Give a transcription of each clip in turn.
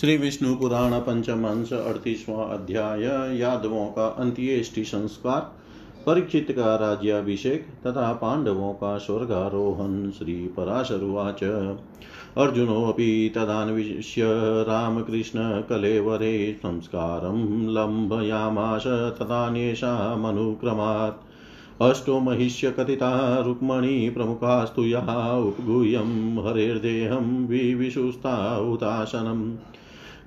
श्री विष्णु पुराण पंचम अंश अड़तीसवां अध्याय यादवों का अंत्येष्टि संस्कार परीक्षित का राज्याभिषेक तथा पांडवों का स्वर्गारोहण श्री पराशरुवाच अर्जुनोऽपि तदान्विष्य रामकृष्ण कलेवरे संस्कारं लम्भयामाश तदान्येषामनुक्रमात् अष्टो महिष्यकथिता रुक्मणी प्रमुखास्तु यः उपगूह्यं हरेर्देहं विविशुस्ता हुताशनम्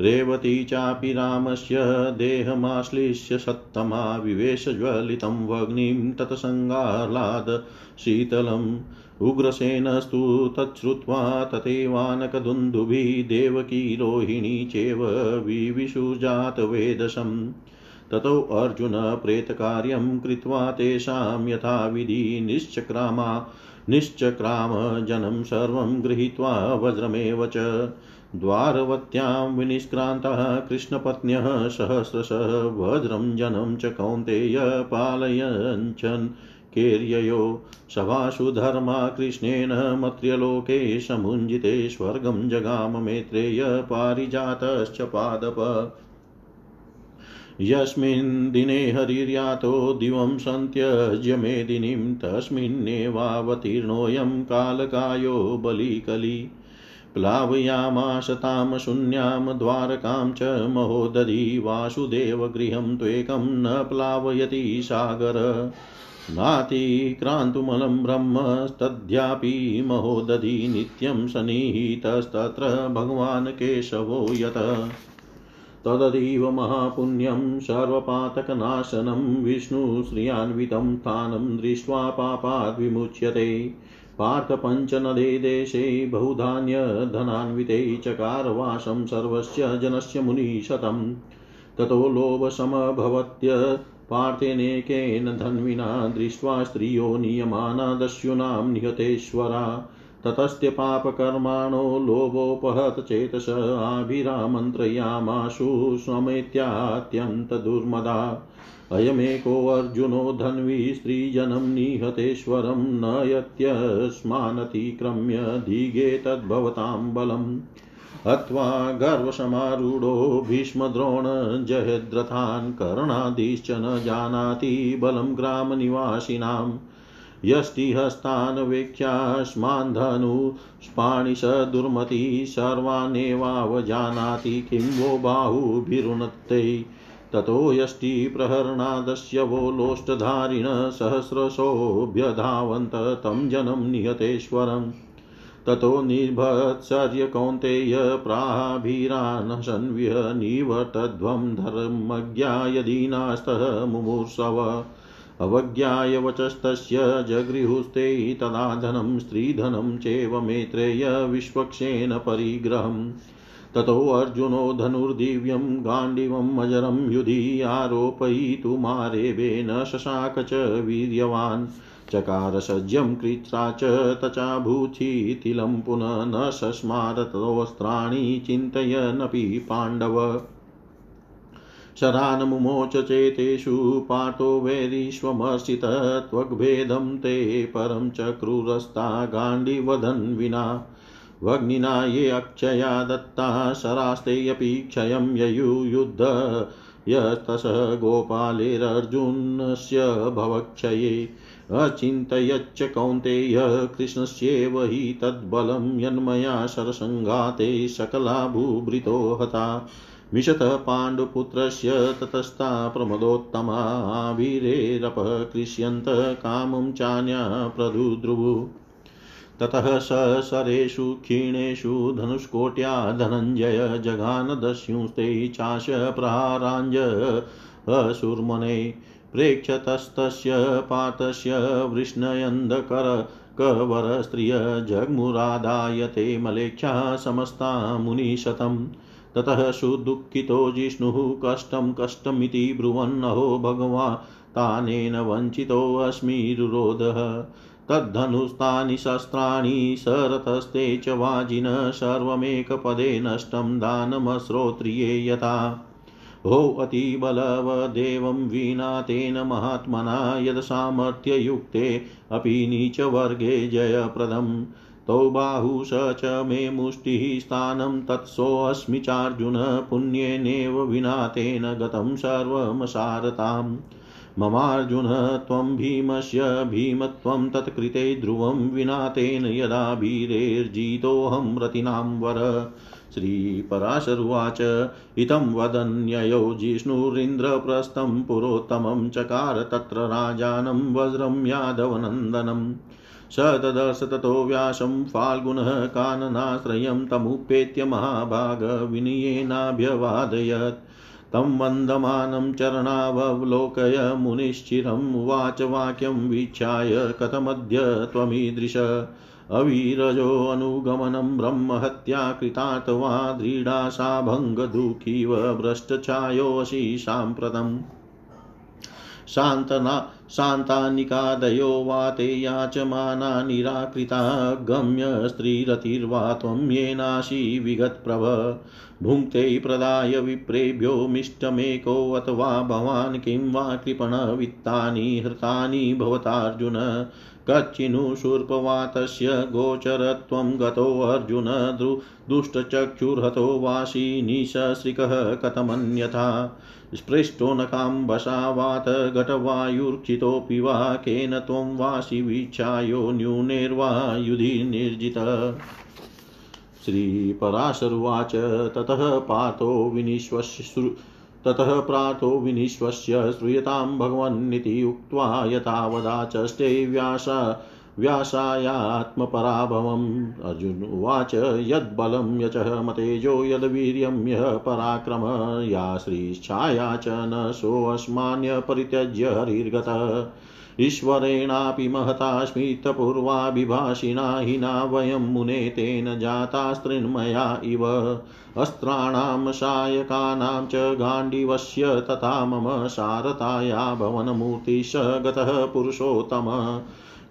रेवती चापि रामस्य देहमाश्लिष्य सत्तमा विवेशज्वलितं वग्निं तत्सङ्गाह्लाद शीतलम्। उग्रसेनस्तु तच्छ्रुत्वा तथैवानकदुन्दुभिः देवकी रोहिणी चैव विविशुजातवेदशम् ततो अर्जुन प्रेतकार्यं कृत्वा तेषां यथाविधि निश्चक्रामा निश्चक्राम जनं सर्वं गृहीत्वा वज्रमेव च द्वारवत्यां विनिष्क्रान्तः कृष्णपत्न्यः सहस्रशः वज्रं च कौन्तेय पालयञ्चन् केर्ययो सभासु धर्मा कृष्णेन मत्र्यलोके समुञ्जिते स्वर्गं जगाम मेत्रेय पारिजातश्च पादप। यस्मिन् दिने हरिर्यातो दिवं सन्त्यज्य मेदिनीं तस्मिन्नेवावतीर्णोऽयं कालकायो बलिकली। प्लावयामाश तां शून्यां, द्वारकां च महोदधी वासुदेवगृहं त्वेकं न प्लावयति सागर। नातिक्रान्तुमलं ब्रह्मस्तद्यापि महोदधि नित्यं सन्निहितस्तत्र भगवान् केशवो यत। तदतीव महापुण्यं सर्वपातकनाशनं, विष्णुश्रियान्वितं स्थानं दृष्ट्वा पापाद् विमुच्यते पार्थपञ्चनदे देशे बहुधान्यधनान्विते चकारवासं सर्वस्य जनस्य मुनिशतं ततो लोभसमभवत्य पार्थेनेकेन धन्विना दृष्ट्वा स्त्रियो नियमाना दस्युनां निहतेश्वरा। ततस्त्य पापकर्माणो लोभोपहतचेतस आभिरामन्त्रयामाशु स्वमेत्यात्यन्तदुर्मदा अयमेकोऽर्जुनो धन्वी स्त्रीजनं निहतेश्वरं न यत्यस्मानतिक्रम्य धीगे तद्भवतां बलम्। अथवा गर्वसमारूढो भीष्मद्रोणजयद्रथान् कर्णादिश्च न जानाति बलं ग्रामनिवासिनाम्। यष्टिहस्तान् वेक्ष्यास्मान् धनुष्पाणिश दुर्मति सर्वानेवावजानाति किं वो बाहुभिरुनत्ते ततो यष्टिप्रहरणादस्य वो लोष्टधारिण सहस्रशोऽभ्यधावन्त तं जनं निहतेश्वरम् ततो निर्भत्सर्य कौन्तेय प्राभिरानशन्व्य निवर्तध्वं धर्मज्ञा यदि नास्तः मुमूर्षव अवज्ञाय वचस्तस्य जगृहुस्ते तदा धनं स्त्रीधनं चैव मेत्रेय विश्वक्षेण परिग्रहम् ततोऽर्जुनो धनुर्दिव्यं गाण्डिवम् अजरं युधि आरोपयितुमारेवे न शशाक च वीर्यवान्। चकार सज्यं कृत्रा च तचाभूचितिलं पुनः न सस्मारतोऽस्त्राणि चिन्तयनपि पाण्डव। शरान्मुमोच चेतेषु पातो वैरीष्वमर्षित त्वग्भेदं ते परं चक्रुरस्ता गाण्डिवधन् विना। वग्निना ये अक्षया दत्ता शरास्तेऽपि क्षयं ययुयुद्ध। यस्तस गोपालेरर्जुनस्य भवक्षये। अचिन्तयच्च कौन्तेय कृष्णस्येव हि तद्बलं यन्मया शरसङ्घाते सकला भूभृतो हता। मिषतः पाण्डुपुत्रस्य ततस्ता प्रमदोत्तमाभिरेरपकृष्यन्त कामं चान्या प्रदुद्रुवु। ततः ससरेषु क्षीणेषु धनुष्कोट्या धनञ्जय जघानदस्युस्ते चाश प्रहाराञ्जशूर्मणे प्रेक्षतस्तस्य पातस्य वृष्णयन्धकर कवरस्त्रिय जग्मुरादाय ते मलेच्छा समस्ता मुनिशतम्। ततः सुदुःखितो जिष्णुः कष्टं कष्टमिति ब्रुवन्नहो भगवान्, तानेन वञ्चितोऽस्मिरुरोधः तद्धनुस्तानि शस्त्राणि सरतस्ते च वाजिन, सर्वमेकपदे नष्टं दानमश्रोत्रिये यथा। हो अतिबलवदेवं विना तेन महात्मना, यद् सामर्थ्ययुक्ते अपि नीचवर्गे जयप्रदम्। तौ बाहु स च मे मुष्टिः स्थानं तत्सोऽस्मि चार्जुन पुण्येनेव विना तेन गतं सर्वमसारताम्। ममार्जुन, त्वं भीमस्य भीमत्वं तत्कृते ध्रुवं विना तेन यदा वीरेर्जितोऽहं रतिनां वर। श्रीपराशरुवाच, इतं वदन्ययो जिष्णुरिन्द्रप्रस्थं पुरोत्तमं चकार तत्र राजानं वज्रं यादवनन्दनम्। स ददर्श ततो व्यासं फाल्गुनः काननाश्रयं तमुपेत्य महाभागविनयेनाभ्यवादयत्। तं वन्दमानं चरणावलोकय मुनिश्चिरम् उवाच वाक्यं वीक्षाय कथमद्य त्वमीदृश। अविरजोऽनुगमनं ब्रह्महत्या कृतात् वा दृढाशा भङ्गदुःखीव भ्रष्टछायोऽसि साम्प्रतम् शान्तना शान्तानिकादयो वाते याचमाना निराकृता गम्य स्त्रीरतिर्वा त्वं येनाशि विगतप्रभ भुङ्क्ते प्रदाय विप्रेभ्यो मिष्टमेकोऽथवा भवान् किं वा कृपणवित्तानि हृतानि भवतार्जुन। कच्चिनुशूर्पवातस्य गोचरत्वं गतोऽर्जुन दुष्टचक्षुर्हतो वासी निशश्रिकः कथमन्यथा। स्पृष्टो न काम्बसावात घटवायुर्चितोऽपि वा केन त्वं वासि वीक्षायो न्यूनेर्वा युधि निर्जित श्रीपराशरुवाच। ततः पार्थो विनिश्वस्य ततः प्रातो विनिश्वस्य श्रूयतां भगवन्निति उक्त्वा यथावदाचष्टे व्यास, व्यासायात्मपराभवम्। अर्जुन उवाच, यद्बलं यचः मतेजो यद्वीर्यं यः पराक्रम, या श्रीच्छाया च न सोऽस्मान्यपरित्यज्य हरिर्गतः। ईश्वरेणापि महतास्मितपूर्वाभिभाषिणा हिना वयं मुने तेन जातास्त्रिन्मया इव। अस्त्राणां सायकानां च गाण्डिवस्य तथा मम सारथाया भवनमूर्तिश गतः पुरुषोत्तम।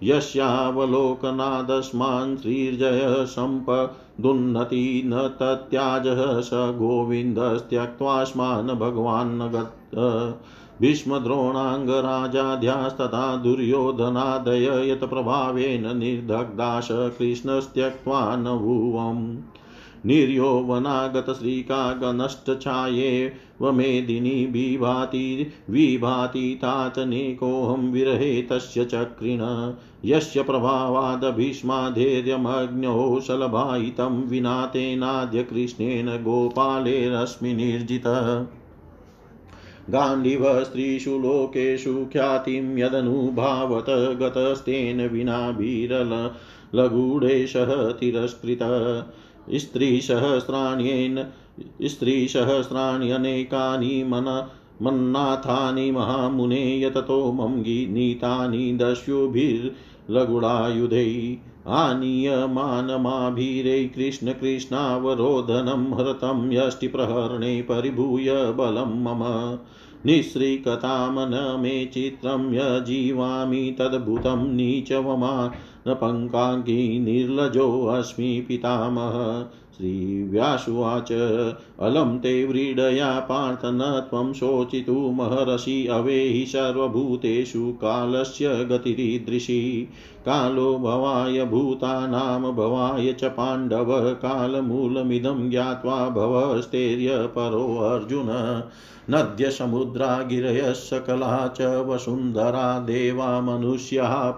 यस्यावलोकनादस्मान् श्रीर्जय सम्पदुन्नति न तत्याजः स गोविन्दस्त्यक्त्वास्मान् भगवान् भीष्मद्रोणाङ्गराजाध्यास्तथा दुर्योधनादय यत्प्रभावेन निर्दग्धाश कृष्णस्त्यक्त्वा न भुवम् निर्योवनागतश्रीकागनष्टछायेव मेदिनी विभाति विभाति तातनेकोऽहं विरहे तस्य चक्रिण। यस्य प्रभावादभीष्माधैर्यमग्न्यो शलभायितं विना तेनाद्य कृष्णेन गोपालेरस्मि निर्जितः गाण्डिव स्त्रीषु लोकेषु ख्यातिं यदनुभावत गतस्तेन विना वीरलगूढेशः तिरस्कृतः। स्त्रीसहस्राण्येन, स्त्रीसहस्राण्यनेकानि मन, मन्नाथानि महामुने यततो मम नीतानि दस्युभिर्लगुडायुधैः आनीयमानमाभिरे कृष्णकृष्णावरोधनं हृतं यष्टिप्रहरणे परिभूय बलं मम निःसृकतामन मे चित्रं यजीवामि तद्भुतं नीचवमा न पङ्काङ्गी निर्लजोऽस्मि पितामह। श्रीव्यासुवाच अलं ते व्रीडया पार्थ न त्वं शोचितुमहर्षि अवेहि सर्वभूतेषु कालस्य गतिरीदृशी। कालो भवाय भूतानां, भवाय च पाण्डव कालमूलमिदं ज्ञात्वा भवस्तेर्यपरो अर्जुन। नद्यसमुद्रा गिरयः सकला च वसुन्धरा, देवा मनुष्याः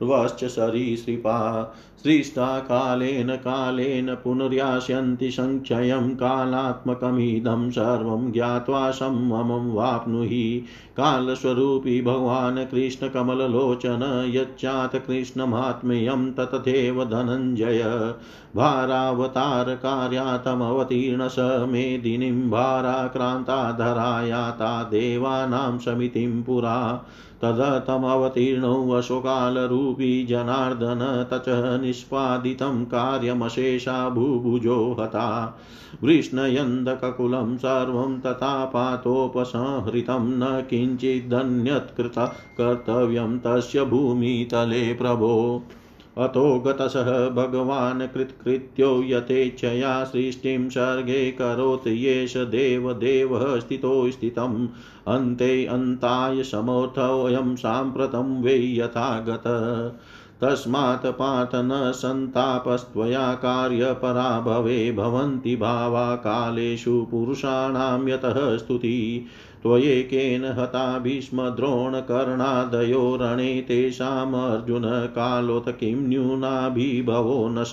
पशवस्तर्वश्च सरीसृपा सृष्टा कालेन कालेन पुनर्यास्यन्ति सङ्क्षयं कालात्मकमिदं सर्वं ज्ञात्वा संममं वाप्नुहि। कालस्वरूपी भगवान् कृष्णकमललोचन, यच्चात् कृष्णमात्मेयं ततथैव धनञ्जय। भारावतारकार्यातमवतीर्ण स मेदिनीं भाराक्रान्ताधरायाता देवानां समितिं पुरा। तदतमवतीर्णौ अशोकालरूपी जनार्दन तच निष्पादितं कार्यमशेषा भूभुजो हता। वृष्णयन्दककुलं सर्वं तथा पातोपसंहृतं न किञ्चिदन्यत्कृत कर्तव्यं तस्य भूमितले प्रभो। अतो गतसः भगवान् कृत्कृत्यो यथेच्छया सृष्टिं सर्गे करोति येष देवदेवः स्थितो स्थितम्। अन्ते अन्ताय समोऽर्थोऽयं साम्प्रतं वै यथा गत तस्मात् पात न सन्तापस्त्वया कार्यपराभवे भवन्ति भावा कालेषु पुरुषाणां यतः स्तुति। त्वयेकेन हता भीष्मद्रोणकर्णादयो रणे तेषामर्जुन किं न्यूनाभिभवो न स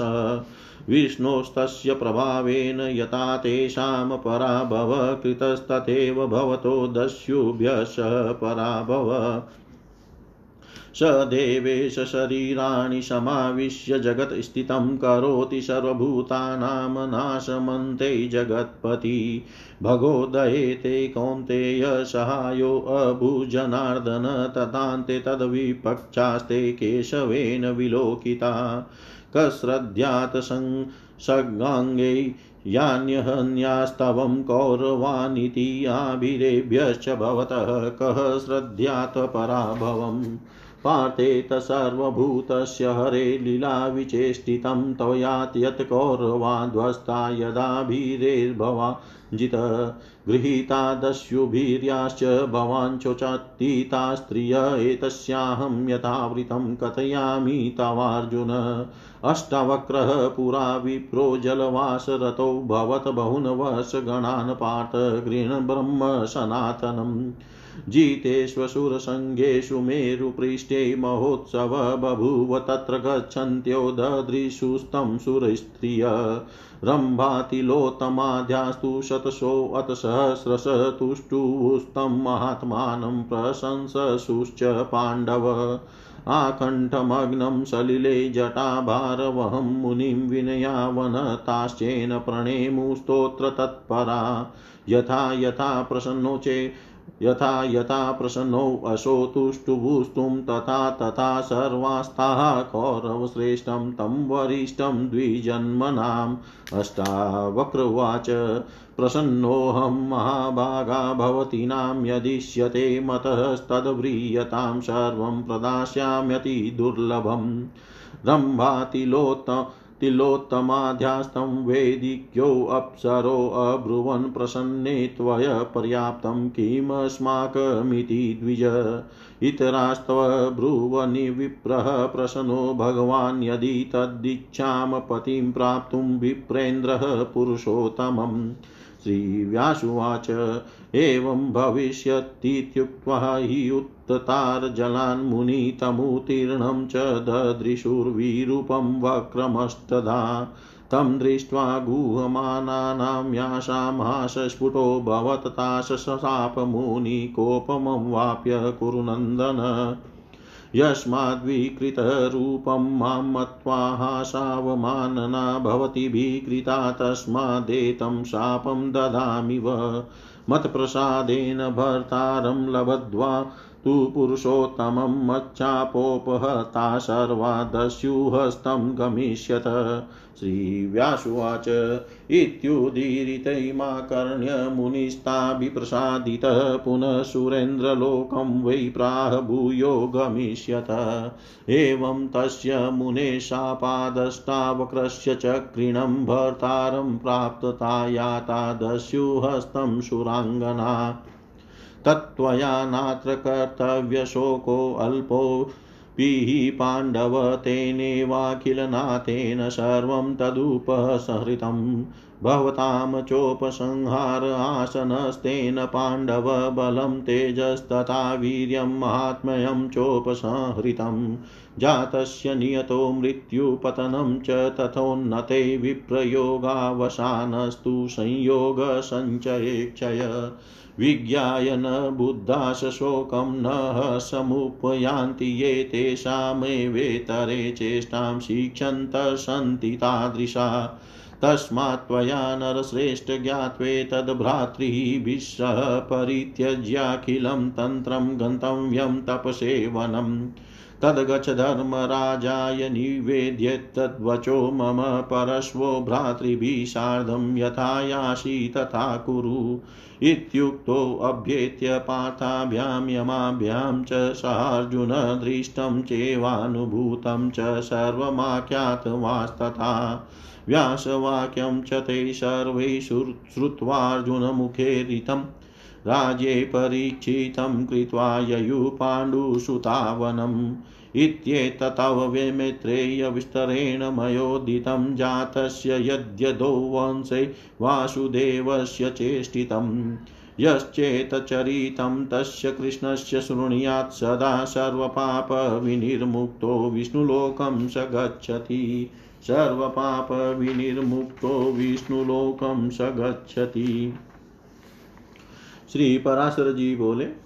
विष्णोस्तस्य प्रभावेन यथा तेषां पराभव कृतस्तथैव भवतो दस्युभ्यश पराभव। स देवेश शरीराणि समाविश्य जगत्स्थितं करोति सर्वभूतानां नाशमन्ते जगत्पति। भगोदयेते कौन्तेय सहायो अभुजनार्दन तथान्ते तद्विपक्षास्ते केशवेन विलोकिता। कश्रद्ध्यात् सङ्गाङ्गै यान्यहन्यास्तवं कौरवानिति आभिरेभ्यश्च भवतः। कः श्रद्ध्यात् पराभवम्? पार्थेत सर्वभूतस्य हरे लीलाविचेष्टितं त्वयात् यत् कौरवाध्वस्ता यदाभिरेर्भवा जित गृहीता दस्युभिर्याश्च भवान् चोचातीता स्त्रिय एतस्याहं यथावृतं कथयामि तवार्जुन। अष्टवक्रः पुरा विप्रो जलवासरतौ भवत बहुनवशगणान् पार्थ गृह्ण ब्रह्म सनातनम्। जितेष्वसुरसङ्गेषु मेरुपृष्ठे महोत्सव बभूव तत्र गच्छन्त्यो ददृशुस्तं सुरस्त्रिय रम्भातिलोत्तमाध्यास्तु शतशोऽथ सहस्रश तुष्टुस्तं महात्मानं प्रशंससुश्च पाण्डव आकण्ठमग्नं सलिले जटाभारवहं मुनिं विनयावनताश्चेन प्रणेमुस्तोत्र तत्परा यथा यथा प्रसन्नोचे यथा यथा प्रसन्नोऽशो तुष्टुभुस्तुं तथा तथा सर्वास्ताः कौरवश्रेष्ठं तं वरिष्ठं द्विजन्मनाम्। अष्टावक्रवाच, प्रसन्नोऽहं महाभागा भवतीनां यदिष्यते मतस्तद्व्रीयतां सर्वं प्रदास्याम्यति दुर्लभम्। रम्भातिलोत्तम तिलोत्तमाध्यास्तं वेदिक्योऽप्सरोऽब्रुवन् प्रसन्ने त्वय पर्याप्तं किमस्माकमिति द्विज। इतरास्तव ब्रुवनि विप्रः प्रसन्नो भगवान् यदि तदीक्षा पतिं प्राप्तुं विप्रेन्द्रः पुरुषोत्तमम्। श्रीव्यासुवाच। एवं भविष्यतीत्युक्त्वा हि उत्ततार्जलान् मुनितमुत्तीर्णं च ददृशुर्विरूपं वक्रमस्तदा। तं दृष्ट्वा गुहमानानां यासामाशस्फुटो भवतताशशापमुनिकोपमं वाप्य कुरुनन्दन यस्माद्विकृतरूपं माँ मत्वा हासावमानना भवतीभिकृता तस्मादेतं शापं ददामिव। मत्प्रसादेन भर्तारं लब्ध्वा तु पुरुषोत्तमं मच्चापोपहता सर्वा दस्युहस्तं गमिष्यत। श्रीव्यासुवाच इत्युदीरितैमाकर्ण्य मुनिस्ताभिप्रसादितः पुनः सुरेन्द्रलोकं वै प्राह भूयो गमिष्यत। एवं तस्य मुने शापादष्टावक्रस्य चक्रिणं भर्तारं प्राप्तता याता दस्युहस्तं सुराङ्गना। तत्त्वया नात्र कर्तव्यशोकोऽल्पो पिः पाण्डव तेनेवाखिलनाथेन सर्वं तदुपसहृतं। भवतां चोपसंहार आसनस्तेन पाण्डव बलं तेजस्तथा वीर्यं महात्म्यं चोपसंहृतं। जातस्य नियतो मृत्युपतनं च तथोन्नते विप्रयोगावसानस्तु संयोगसञ्चये क्षय विज्ञाय न बुद्धाशोकं न समुपयान्ति ये तेषामेवेतरे चेष्टां शिक्षन्तः सन्ति तादृशा। तस्मात् त्वया नरश्रेष्ठ विश्वः परित्यज्याखिलं तन्त्रं गन्तव्यं तपसेवनम्। तद्गच्छ धर्मराजाय निवेद्य तद्वचो मम परश्वो भ्रातृभिः सार्धं यथा यासि तथा कुरु इत्युक्तोऽभ्येत्य पार्थाभ्यां यमाभ्यां च सार्जुन दृष्टं चेवानुभूतं च सर्वमाख्यातवास्तथा व्यासवाक्यं च ते सर्वै श्रुत्वार्जुनमुखे राज्ये परीक्षितं कृत्वा ययुः इत्येततवमेत्रेयविस्तरेण मयोदितं जातस्य यद्यदो वंशे वासुदेवस्य चेष्टितम्। यश्चेतचरितं तस्य कृष्णस्य शृणुयात् सदा सर्वपापविनिर्मुक्तो विष्णुलोकं स गच्छति। सर्वपापविनिर्मुक्तो विष्णुलोकं स गच्छति। श्री पराशर जी बोले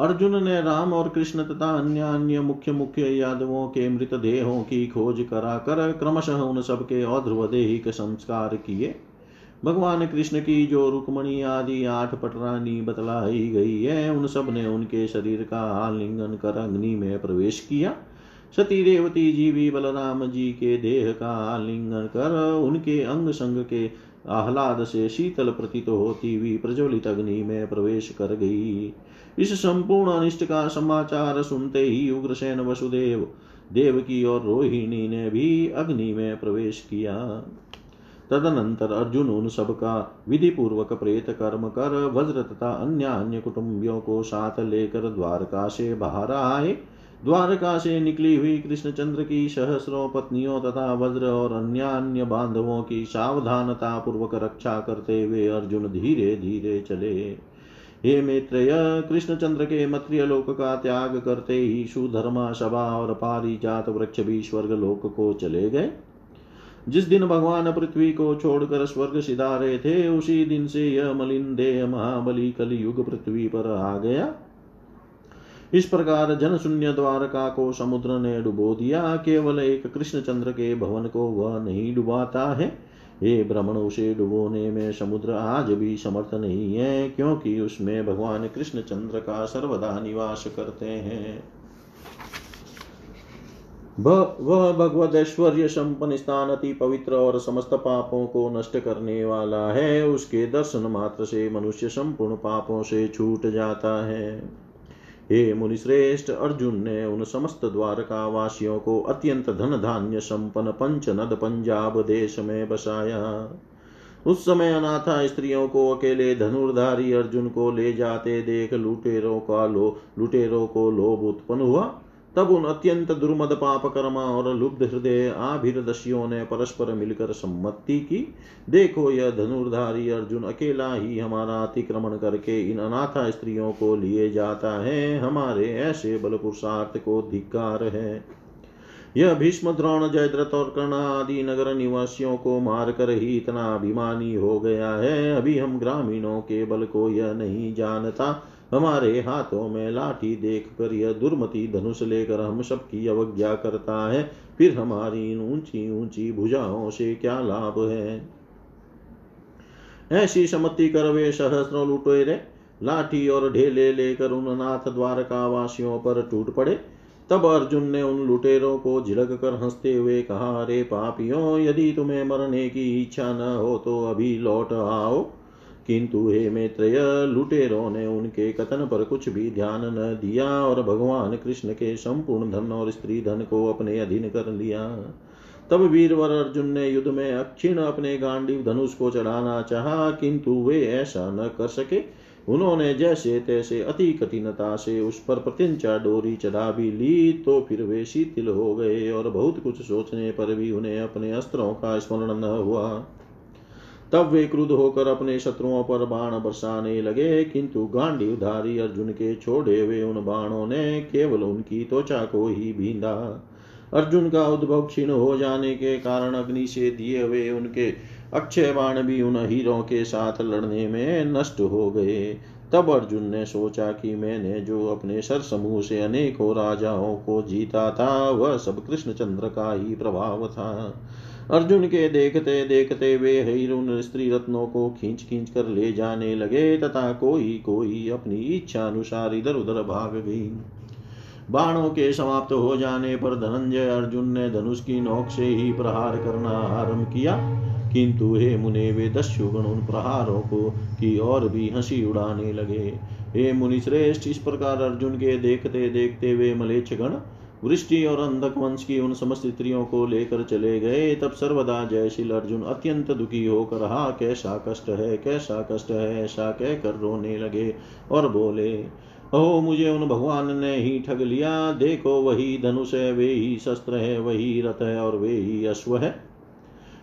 अर्जुन ने राम और कृष्ण तथा अन्य अन्य मुख्य मुख्य यादवों के मृत देहों की खोज कराकर क्रमशः उन सबके औध्रवदेहिक संस्कार किए। भगवान कृष्ण की जो रुक्मणी आदि आठ पटरानी बतलाई गई है, उन सबने उनके शरीर का आलिंगन कर अग्नि में प्रवेश किया। सती रेवती जी भी बलराम जी के देह का आलिंगन कर उनके अंग संग के आह्लाद से शीतल प्रतीत होती हुई प्रज्वलित अग्नि में प्रवेश कर गई। इस संपूर्ण अनिष्ट का समाचार सुनते ही उग्रसेन वसुदेव, देवकी और रोहिणी ने भी अग्नि में प्रवेश किया। तदनंतर अर्जुन उन सबका विधि पूर्वक प्रेत कर्म कर वज्र तथा अन्य अन्य कुटुंबियों को साथ लेकर द्वारका से बाहर आए। द्वारका से निकली हुई कृष्णचंद्र की सहस्रों पत्नियों तथा वज्र और अन्य अन्य बांधवों की सावधानता पूर्वक रक्षा करते हुए अर्जुन धीरे धीरे चले। हे मित्रय, कृष्णचंद्र के मत्रिय लोक का त्याग करते ही सुधर्मा सभा और पारिजात वृक्ष भी स्वर्ग लोक को चले गए। जिस दिन भगवान पृथ्वी को छोड़कर स्वर्ग सिधारे थे, उसी दिन से यह मलिन देह महाबली कलयुग पृथ्वी पर आ गया। इस प्रकार जन शून्य द्वारका को समुद्र ने डुबो दिया। केवल एक कृष्ण चंद्र के भवन को वह नहीं डुबाता है। हे भ्रमण उसे डुबोने में समुद्र आज भी समर्थ नहीं है, क्योंकि उसमें भगवान कृष्ण चंद्र का सर्वदा निवास करते हैं। वह भगवत ऐश्वर्य संपन्न स्थान अति पवित्र और समस्त पापों को नष्ट करने वाला है, उसके दर्शन मात्र से मनुष्य संपूर्ण पापों से छूट जाता है। हे मुनिश्रेष्ठ अर्जुन ने उन समस्त द्वारका वासियों को अत्यंत धन धान्य संपन्न पंच नद पंजाब देश में बसाया। उस समय अनाथा स्त्रियों को अकेले धनुर्धारी अर्जुन को ले जाते देख लुटेरों का लो लुटेरों को लोभ उत्पन्न हुआ। तब उन अत्यंत दुर्मद पाप और लुब्ध हृदय आभिरदस्यों ने परस्पर मिलकर सम्मति की। देखो, यह धनुर्धारी अर्जुन अकेला ही हमारा अतिक्रमण करके इन अनाथा स्त्रियों को लिए जाता है। हमारे ऐसे बल पुरुषार्थ को धिकार है। यह भीष्म, द्रोण, जयद्रथ और कर्ण आदि नगर निवासियों को मारकर ही इतना अभिमानी हो गया है। अभी हम ग्रामीणों के बल को यह नहीं जानता। हमारे हाथों में लाठी देख कर यह दुर्मति धनुष लेकर हम सबकी अवज्ञा करता है। फिर हमारी इन ऊँची ऊँची भुजाओं से क्या लाभ है? ऐसी सम्मति कर वे सहस्रों लुटेरे लाठी और ढेले लेकर उन नाथ द्वारका वासियों पर टूट पड़े। तब अर्जुन ने उन लुटेरों को झिड़क कर हँसते हुए कहा, अरे पापियों, यदि तुम्हें मरने की इच्छा न हो तो अभी लौट आओ। किंतु हे मैत्रेय, लुटेरों ने उनके कथन पर कुछ भी ध्यान न दिया और भगवान कृष्ण के संपूर्ण धन और स्त्री धन को अपने अधीन कर लिया। तब वीरवर अर्जुन ने युद्ध में अक्षिण अपने गांडीव धनुष को चढ़ाना चाहा, किंतु वे ऐसा न कर सके। उन्होंने जैसे तैसे अति कठिनता से उस पर प्रत्यंचा डोरी चढ़ा भी ली तो फिर वे शीतिल हो गए और बहुत कुछ सोचने पर भी उन्हें अपने अस्त्रों का स्मरण न हुआ। तब वे क्रुद्ध होकर अपने शत्रुओं पर बाण बरसाने लगे, किंतु गांडीवधारी अर्जुन के छोड़े हुए उन बाणों ने केवल उनकी त्वचा को ही भींदा अर्जुन का उद्भव क्षीण हो जाने के कारण अग्नि से दिए हुए उनके अक्षय बाण भी उन हीरों के साथ लड़ने में नष्ट हो गए। तब अर्जुन ने सोचा कि मैंने जो अपने सर समूह से अनेकों राजाओं को जीता था, वह सब कृष्णचंद्र का ही प्रभाव था। अर्जुन के देखते देखते वे हिरुन स्त्री रत्नों को खींच खींच कर ले जाने लगे, तथा कोई कोई अपनी इच्छा अनुसार इधर उधर भाग गई। बाणों के समाप्त हो जाने पर धनंजय अर्जुन ने धनुष की नोक से ही प्रहार करना आरंभ किया। किंतु हे मुने, वे दस्युगण उन प्रहारों को की और भी हँसी उड़ाने लगे। हे मुनि श्रेष्ठ इस प्रकार अर्जुन के देखते देखते वे मलेच्छ गण वृष्टि और अंधक वंश की उन समस्त स्त्रियों को लेकर चले गए। तब सर्वदा जयशील अर्जुन अत्यंत दुखी होकर, हा, कैसा कष्ट है, कैसा कष्ट है, ऐसा कहकर रोने लगे और बोले ओ मुझे उन भगवान ने ही ठग लिया। देखो, वही धनुष है, वे ही शस्त्र है, वही रथ है और वे ही अश्व है।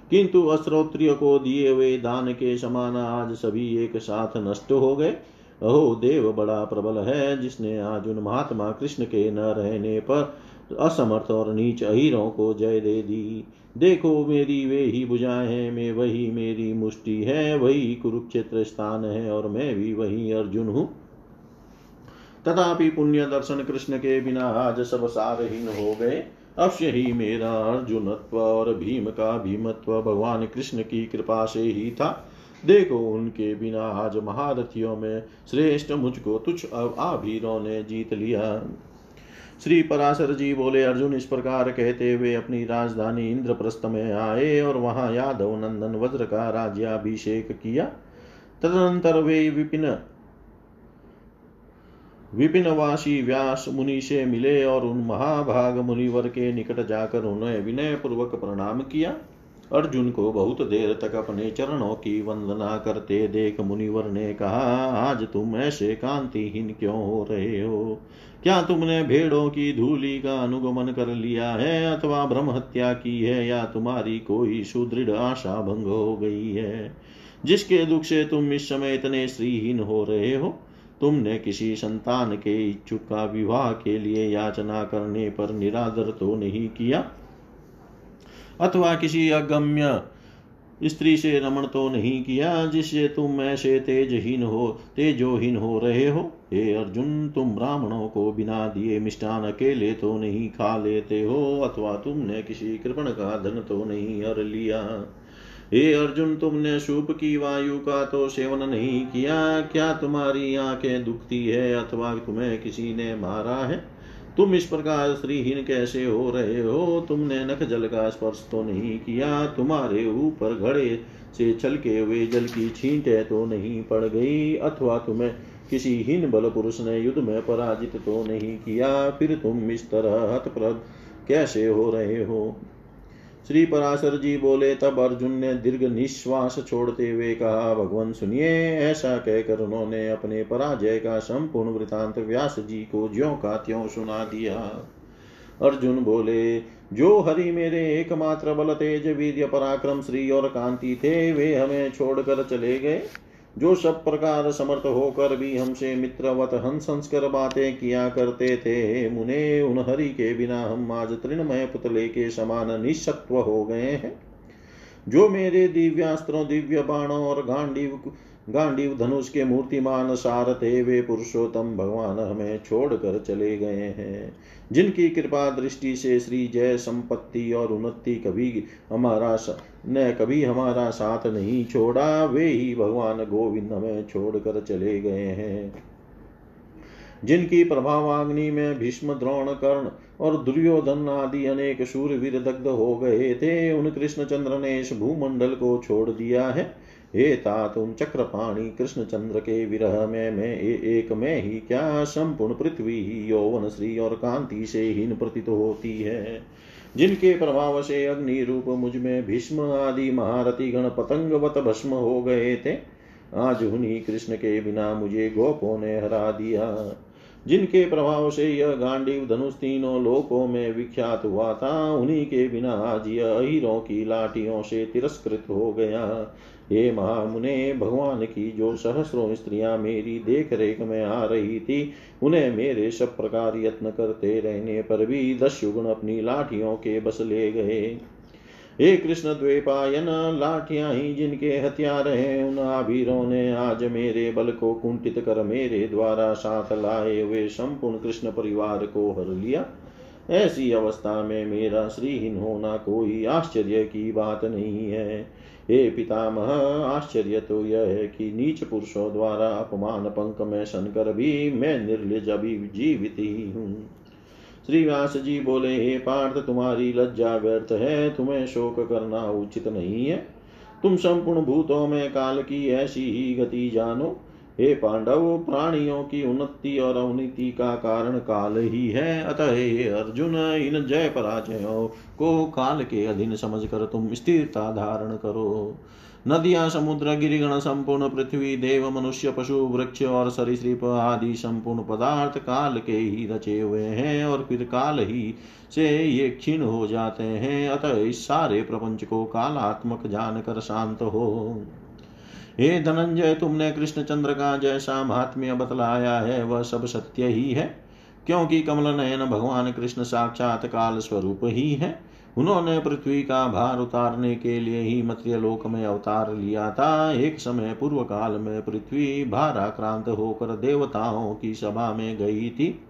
किंतु अस्त्रोत्रिय को दिए हुए दान के समान आज सभी एक साथ नष्ट हो गए। अहो, देव बड़ा प्रबल है, जिसने आज उन महात्मा कृष्ण के न रहने पर असमर्थ और नीच अहिरों को जय दे दी। देखो, मेरी वे ही बुझाएँ हैं, मैं वही मेरी मुष्टि है, वही कुरुक्षेत्र स्थान है और मैं भी वही अर्जुन हूँ। तथापि पुण्य दर्शन कृष्ण के बिना आज सब सारहीन हो गए। अवश्य ही मेरा अर्जुनत्व और भीम का भीमत्व भगवान कृष्ण की कृपा से ही था। देखो उनके बिना आज महारथियों में श्रेष्ठ मुझको तुच्छ आभीरों ने जीत लिया। श्री पराशर जी बोले, अर्जुन, इस प्रकार कहते हुए अपनी राजधानी इंद्रप्रस्थ में आए और वहाँ यादव नंदन वज्र का राज्याभिषेक किया। तदनंतर वे विपिन, विपिनवासी व्यास मुनि से मिले और उन महाभाग मुनिवर के निकट जाकर उन्हें विनय पूर्वक प्रणाम किया। अर्जुन को बहुत देर तक अपने चरणों की वंदना करते देख मुनिवर ने कहा, आज तुम ऐसे कांतिहीन क्यों हो रहे हो? क्या तुमने भेड़ों की धूली का अनुगमन कर लिया है अथवा ब्रह्म हत्या की है या तुम्हारी कोई सुदृढ़ आशा भंग हो गई है? जिसके दुख से तुम इस समय इतने श्रीहीन हो रहे हो? तुमने किसी संतान के इच्छुक का विवाह के लिए याचना करने पर निरादर तो नहीं किया? अथवा किसी अगम्य स्त्री से रमण तो नहीं किया, जिससे तुम ऐसे तेजहीन हो, तेजोहीन हो रहे हो। हे अर्जुन, तुम ब्राह्मणों को बिना दिए मिष्टान अकेले तो नहीं खा लेते हो, अथवा तुमने किसी कृपण का धन तो नहीं हर लिया। हे अर्जुन, तुमने सूप की वायु का तो सेवन नहीं किया, क्या तुम्हारी आँखें दुखती है, अथवा तुम्हें किसी ने मारा है? तुम इस प्रकार स्त्रीहीन कैसे हो रहे हो? तुमने नख जल का स्पर्श तो नहीं किया। तुम्हारे ऊपर घड़े से छलके हुए जल की छींटे तो नहीं पड़ गई। अथवा तुम्हें किसी हीन बल पुरुष ने युद्ध में पराजित तो नहीं किया। फिर तुम इस तरह हतप्रद कैसे हो रहे हो? श्री पराशर जी बोले, तब अर्जुन ने दीर्घ निश्वास छोड़ते हुए कहा, भगवान सुनिए, ऐसा कहकर उन्होंने अपने पराजय का संपूर्ण वृतांत व्यास जी को ज्यो का त्यों सुना दिया। अर्जुन बोले, जो हरि मेरे एकमात्र बल तेज वीर्य पराक्रम श्री और कांति थे, वे हमें छोड़कर चले गए। जो सब प्रकार समर्थ होकर भी हमसे मित्रवत हंस संस्कर बातें किया करते थे, मुने उन हरि के बिना हम आज तृणमय पुतले के समान निशत्व हो गए हैं। जो मेरे दिव्यास्त्रों, दिव्य बाणों और गांडीव गांडीव धनुष के मूर्तिमान सार थे वे पुरुषोत्तम भगवान हमें छोड़कर चले गए हैं। जिनकी कृपा दृष्टि से श्री जय संपत्ति और उन्नति कभी हमारा ने कभी हमारा साथ नहीं छोड़ा, वे ही भगवान गोविंद हमें छोड़कर चले गए हैं। जिनकी प्रभावाग्नि में भीष्म द्रोण कर्ण और दुर्योधन आदि अनेक शूरवीर दग्ध हो गए थे। उन कृष्णचंद्र ने इस भूमंडल को छोड़ दिया है। हे तुम चक्रपाणी, कृष्ण चंद्र के विरह में मैं एक में ही क्या संपूर्ण पृथ्वी ही यौवन, श्री और कांति से हीन प्रतीत होती है? जिनके प्रभाव से अग्नि रूप मुझमें भीष्म आदि महारथी गण पतंगवत भस्म हो गए थे, आज उन्हीं कृष्ण के बिना मुझे गोपों ने हरा दिया। जिनके प्रभाव से यह गांडीव धनुष तीनों लोकों में विख्यात हुआ था, उन्हीं के बिना आज यह अहिरों की लाठियों से तिरस्कृत हो गया। हे महामुने, भगवान की जो सहस्रों स्त्रियाँ मेरी देख रेख में आ रही थी, उन्हें मेरे सब प्रकार यत्न करते रहने पर भी दस्युगुण अपनी लाठियों के बस ले गए। हे कृष्ण द्वेपायन लाठिया ही जिनके हथियार हैं, उन आभीरों ने आज मेरे बल को कुंठित कर मेरे द्वारा साथ लाए हुए संपूर्ण कृष्ण परिवार को हर लिया। ऐसी अवस्था में मेरा श्रीहीन होना कोई आश्चर्य की बात नहीं है। हे पितामह, आश्चर्य तो यह है कि नीच पुरुषों द्वारा अपमान पंक में शनकर भी मैं निर्लज अभी जीवित ही हूँ। श्री व्यास जी बोले, हे पार्थ, तुम्हारी लज्जा व्यर्थ है, तुम्हें शोक करना उचित नहीं है। तुम संपूर्ण भूतों में काल की ऐसी ही गति जानो। हे पांडव, प्राणियों की उन्नति और अवनति का कारण काल ही है। अतः हे अर्जुन, इन जय पराजयों को काल के अधीन समझकर तुम स्थिरता धारण करो। नदियाँ समुद्र गिरिगण संपूर्ण पृथ्वी, देव, मनुष्य, पशु, वृक्ष और सरीसृप आदि संपूर्ण पदार्थ काल के ही रचे हुए हैं और फिर काल ही से ये क्षीण हो जाते हैं। अतः इस सारे प्रपंच को कालात्मक जानकर शांत हो। हे धनंजय, तुमने कृष्णचंद्र का जैसा महात्म्य बतलाया है, वह सब सत्य ही है, क्योंकि कमल नयन भगवान कृष्ण साक्षात काल स्वरूप ही है। उन्होंने पृथ्वी का भार उतारने के लिए ही मत्स्यलोक में अवतार लिया था। एक समय पूर्व काल में पृथ्वी भाराक्रांत होकर देवताओं की सभा में गई थी।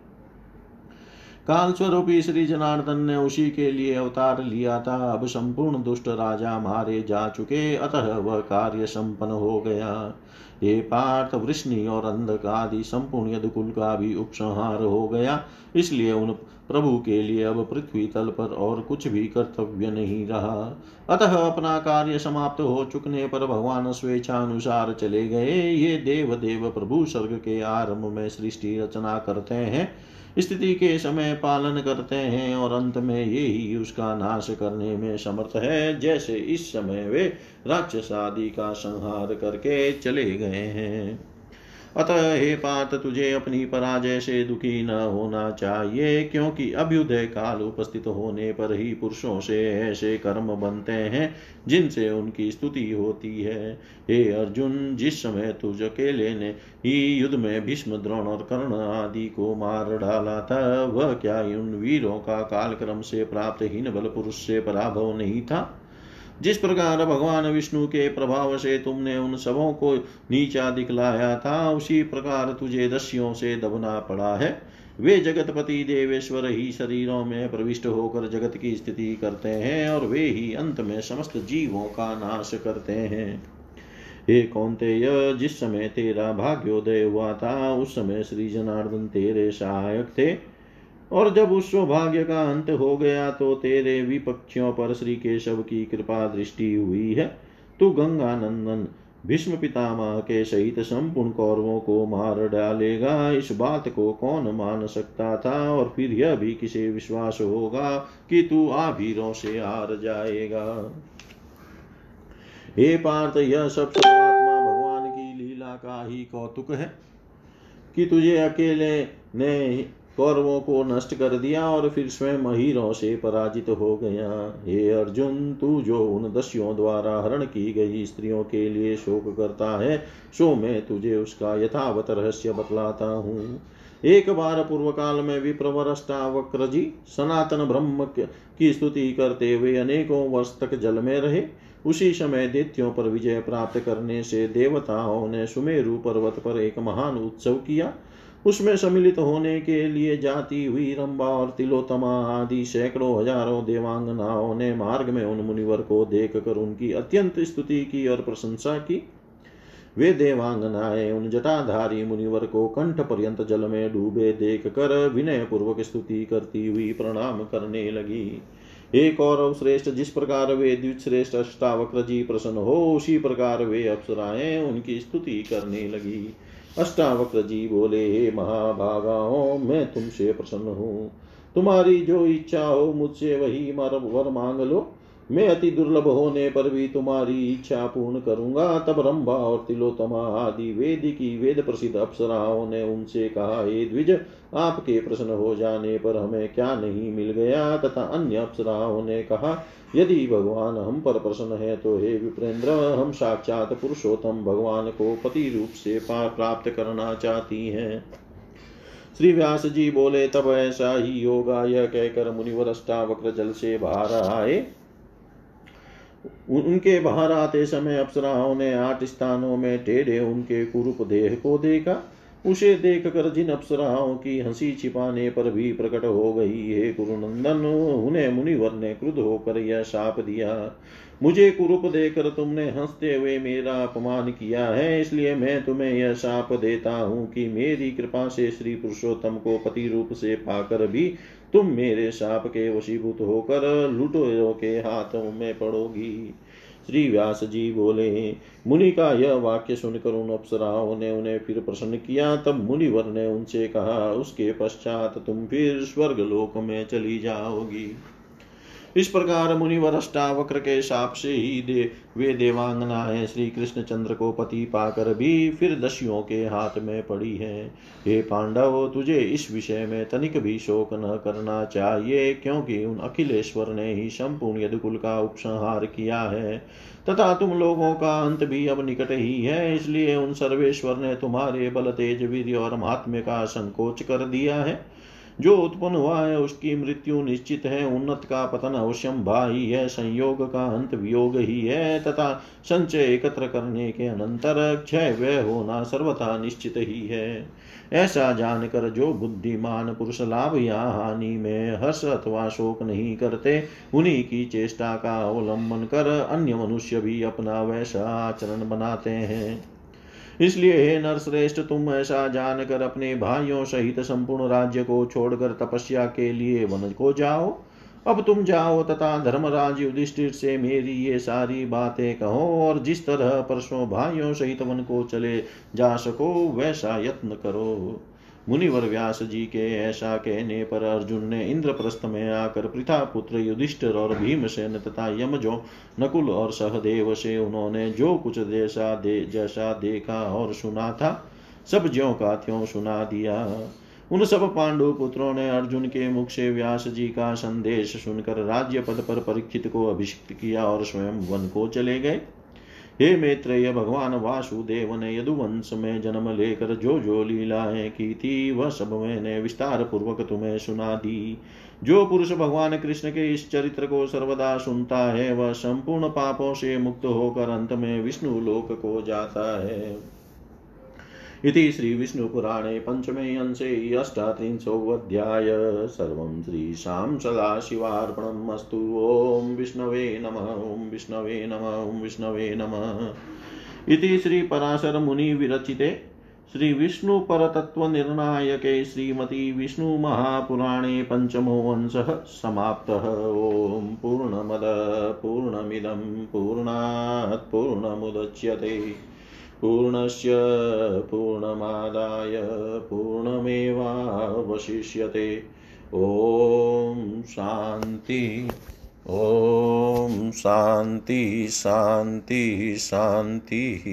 काल स्वरूपी श्री जनार्दन ने उसी के लिए अवतार लिया था। अब संपूर्ण दुष्ट राजा मारे जा चुके। अतः वह कार्य संपन्न हो गया। ये पार्थ, वृष्णि और अंधक आदि संपूर्ण यदुकुल का भी उपसंहार हो गया। इसलिए उन प्रभु के लिए अब पृथ्वी तल पर और कुछ भी कर्तव्य नहीं रहा। अतः अपना कार्य समाप्त हो चुकने पर भगवान स्वेच्छानुसार चले गए। ये देव देव प्रभु स्वर्ग के आरंभ में सृष्टि रचना करते हैं। स्थिति के समय पालन करते हैं और अंत में यही उसका नाश करने में समर्थ है। जैसे इस समय वे राक्षस आदि का संहार करके चले गए हैं। अतः हे पात तुझे अपनी पराजय से दुखी न होना चाहिए, क्योंकि अभ्युदय काल उपस्थित होने पर ही पुरुषों से ऐसे कर्म बनते हैं, जिनसे उनकी स्तुति होती है। हे अर्जुन, जिस समय तुझ अकेले ने ही युद्ध में भीष्म, द्रोण और कर्ण आदि को मार डाला था, वह क्या उन वीरों का कालक्रम से प्राप्त हीन बल पुरुष से पराभव नहीं था? जिस प्रकार भगवान विष्णु के प्रभाव से तुमने उन सबों को नीचा दिखलाया था, उसी प्रकार तुझे दस्यों से दबना पड़ा है। वे जगतपति देवेश्वर ही शरीरों में प्रविष्ट होकर जगत की स्थिति करते हैं और वे ही अंत में समस्त जीवों का नाश करते हैं। हे कौंतेय, जिस समय तेरा भाग्योदय हुआ था, उस समय श्री जनार्दन तेरे सहायक थे। और जब उस सौभाग्य का अंत हो गया तो तेरे विपक्षियों पर श्री केशव की कृपा दृष्टि हुई है। तू गंगा नंदन भीष्म पितामह के सहित संपूर्ण कौरवों को मार डालेगा। इस बात को कौन मान सकता था? और फिर यह भी किसे विश्वास होगा कि तू आभीरों से हार जाएगा? हे पार्थ, यह सब सर्वात्मा भगवान की लीला का ही कौतुक है कि तुझे अकेले ने कौरवों को नष्ट कर दिया और फिर स्वयं हीरों से पराजित हो गया। हे अर्जुन, तू जो उन दस्यों द्वारा हरण की गई स्त्रियों के लिए शोक करता है, सो मैं तुझे उसका यथावत रहस्य बतलाता हूँ। एक बार पूर्व काल में विप्रवरष्टावक्र जी सनातन ब्रह्म की स्तुति करते हुए अनेकों वर्ष तक जल में रहे। उसी समय दैत्यों पर विजय प्राप्त करने से देवताओं ने सुमेरु पर्वत पर एक महान उत्सव किया। उसमें सम्मिलित होने के लिए जाती हुई रंबा और तिलोतमा आदि सैकड़ों हज़ारों देवांगनाओं ने मार्ग में उन मुनिवर को देख कर उनकी अत्यंत स्तुति की और प्रशंसा की। वे देवांगनाएँ उन जटाधारी मुनिवर को कंठ पर्यंत जल में डूबे देख कर विनय पूर्वक स्तुति करती हुई प्रणाम करने लगी। एक और श्रेष्ठ जिस प्रकार वे द्विश्रेष्ठ अष्टावक्र जी प्रसन्न हो, उसी प्रकार वे अप्सराएँ उनकी स्तुति करने लगी। अष्टावक्र जी बोले हे महाभागाओं मैं तुमसे प्रसन्न हूँ। तुम्हारी जो इच्छा हो मुझसे वही मर, वर मांग लो। मैं अति दुर्लभ होने पर भी तुम्हारी इच्छा पूर्ण करूँगा। तब रंभा और तिलोतमा आदि वेद की वेद प्रसिद्ध अप्सराओं ने उनसे कहा, हे द्विज, आपके प्रश्न हो जाने पर हमें क्या नहीं मिल गया? तथा अन्य अप्सराओं ने कहा, यदि भगवान हम पर प्रसन्न है तो हे विप्रेंद्र, हम साक्षात पुरुषोत्तम भगवान को पति रूप से प्राप्त करना चाहती हैं। श्री व्यास जी बोले, तब ऐसा ही होगा। यह कहकर मुनिवर अष्टावक्र जल से बाहर आए। उनके बाहर आते समय अप्सराओं ने आठ स्थानों में टेढ़े उनके कुरूप देह को देखा। उसे देख कर जिन अप्सराओं की हँसी छिपाने पर भी प्रकट हो गई, है कुरुनंदन उन्हें मुनिवर ने क्रुद्ध होकर यह शाप दिया। मुझे कुरूप देकर तुमने हँसते हुए मेरा अपमान किया है, इसलिए मैं तुम्हें यह शाप देता हूँ कि मेरी कृपा से श्री पुरुषोत्तम को पति रूप से पाकर भी तुम मेरे शाप के वशीभूत होकर लुटोरों के हाथों में पड़ोगी। श्री व्यास जी बोले, मुनि का यह वाक्य सुनकर उन अप्सराओं ने उन्हें फिर प्रसन्न किया। तब मुनिवर ने उनसे कहा, उसके पश्चात तुम फिर स्वर्ग लोक में चली जाओगी। इस प्रकार मुनिवर अष्टावक्र के साप से ही दे, वे देवांगनाएँ श्री कृष्ण चंद्र को पति पाकर भी फिर दस्युओं के हाथ में पड़ी हैं। हे पांडव, तुझे इस विषय में तनिक भी शोक न करना चाहिए, क्योंकि उन अखिलेश्वर ने ही संपूर्ण यदुकुल का उपसंहार किया है। तथा तुम लोगों का अंत भी अब निकट ही है, इसलिए उन सर्वेश्वर ने तुम्हारे बल तेज वीर और महात्म्य का संकोच कर दिया है। जो उत्पन्न हुआ है उसकी मृत्यु निश्चित है, उन्नत का पतन अवश्यम भाई है, संयोग का अंत वियोग ही है, तथा संचय एकत्र करने के अनंतर क्षय व्यय होना सर्वथा निश्चित ही है। ऐसा जानकर जो बुद्धिमान पुरुष लाभ या हानि में हर्ष अथवा शोक नहीं करते, उन्हीं की चेष्टा का अवलंबन कर अन्य मनुष्य भी अपना वैसा आचरण बनाते हैं। इसलिए हे नरश्रेष्ठ, तुम ऐसा जानकर अपने भाइयों सहित संपूर्ण राज्य को छोड़कर तपस्या के लिए वन को जाओ। अब तुम जाओ तथा धर्मराज युधिष्ठिर से मेरी ये सारी बातें कहो और जिस तरह परसों भाइयों सहित वन को चले जा सको, वैसा यत्न करो। मुनिवर व्यास जी के, ऐसा कहने पर अर्जुन ने इंद्रप्रस्थ में आकर पृथा पुत्र युधिष्ठिर और भीमसेन तथा यमजो, नकुल और सहदेव से उन्होंने जो कुछ जैसा दे, जैसा देखा और सुना था, सब ज्यो का त्यों सुना दिया। उन सब पांडु पुत्रों ने अर्जुन के मुख से व्यास जी का संदेश सुनकर राज्य पद पर परीक्षित को अभिषिक्त किया और स्वयं वन को चले गए। हे मैत्रेय भगवान वासुदेव ने यदुवंश में जन्म लेकर जो जो लीलाएँ की थी वह सब मैंने विस्तार पूर्वक तुम्हें सुना दी। जो पुरुष भगवान कृष्ण के इस चरित्र को सर्वदा सुनता है, वह संपूर्ण पापों से मुक्त होकर अंत में विष्णु लोक को जाता है। इति श्रीविष्णुपुराणे पञ्चमे अंशे अष्टात्रिंशोऽध्याय। सर्वं श्रीशां सदाशिवार्पणम् अस्तु। ॐ विष्णवे नमः, ॐ विष्णवे नमः, ॐ विष्णवे नमः। इति श्रीपराशरमुनिविरचिते श्रीविष्णुपरतत्त्वनिर्णायके श्रीमती विष्णुमहापुराणे पञ्चमो अंशः समाप्तः। ॐ पूर्णमद, पूर्णमिदं, पूर्णात् पूर्णमुदच्यते। पूर्णस्य पूर्णमादाय पूर्णमेवावशिष्यते। ॐ शान्ति ॐ शान्ति शान्ति शान्तिः।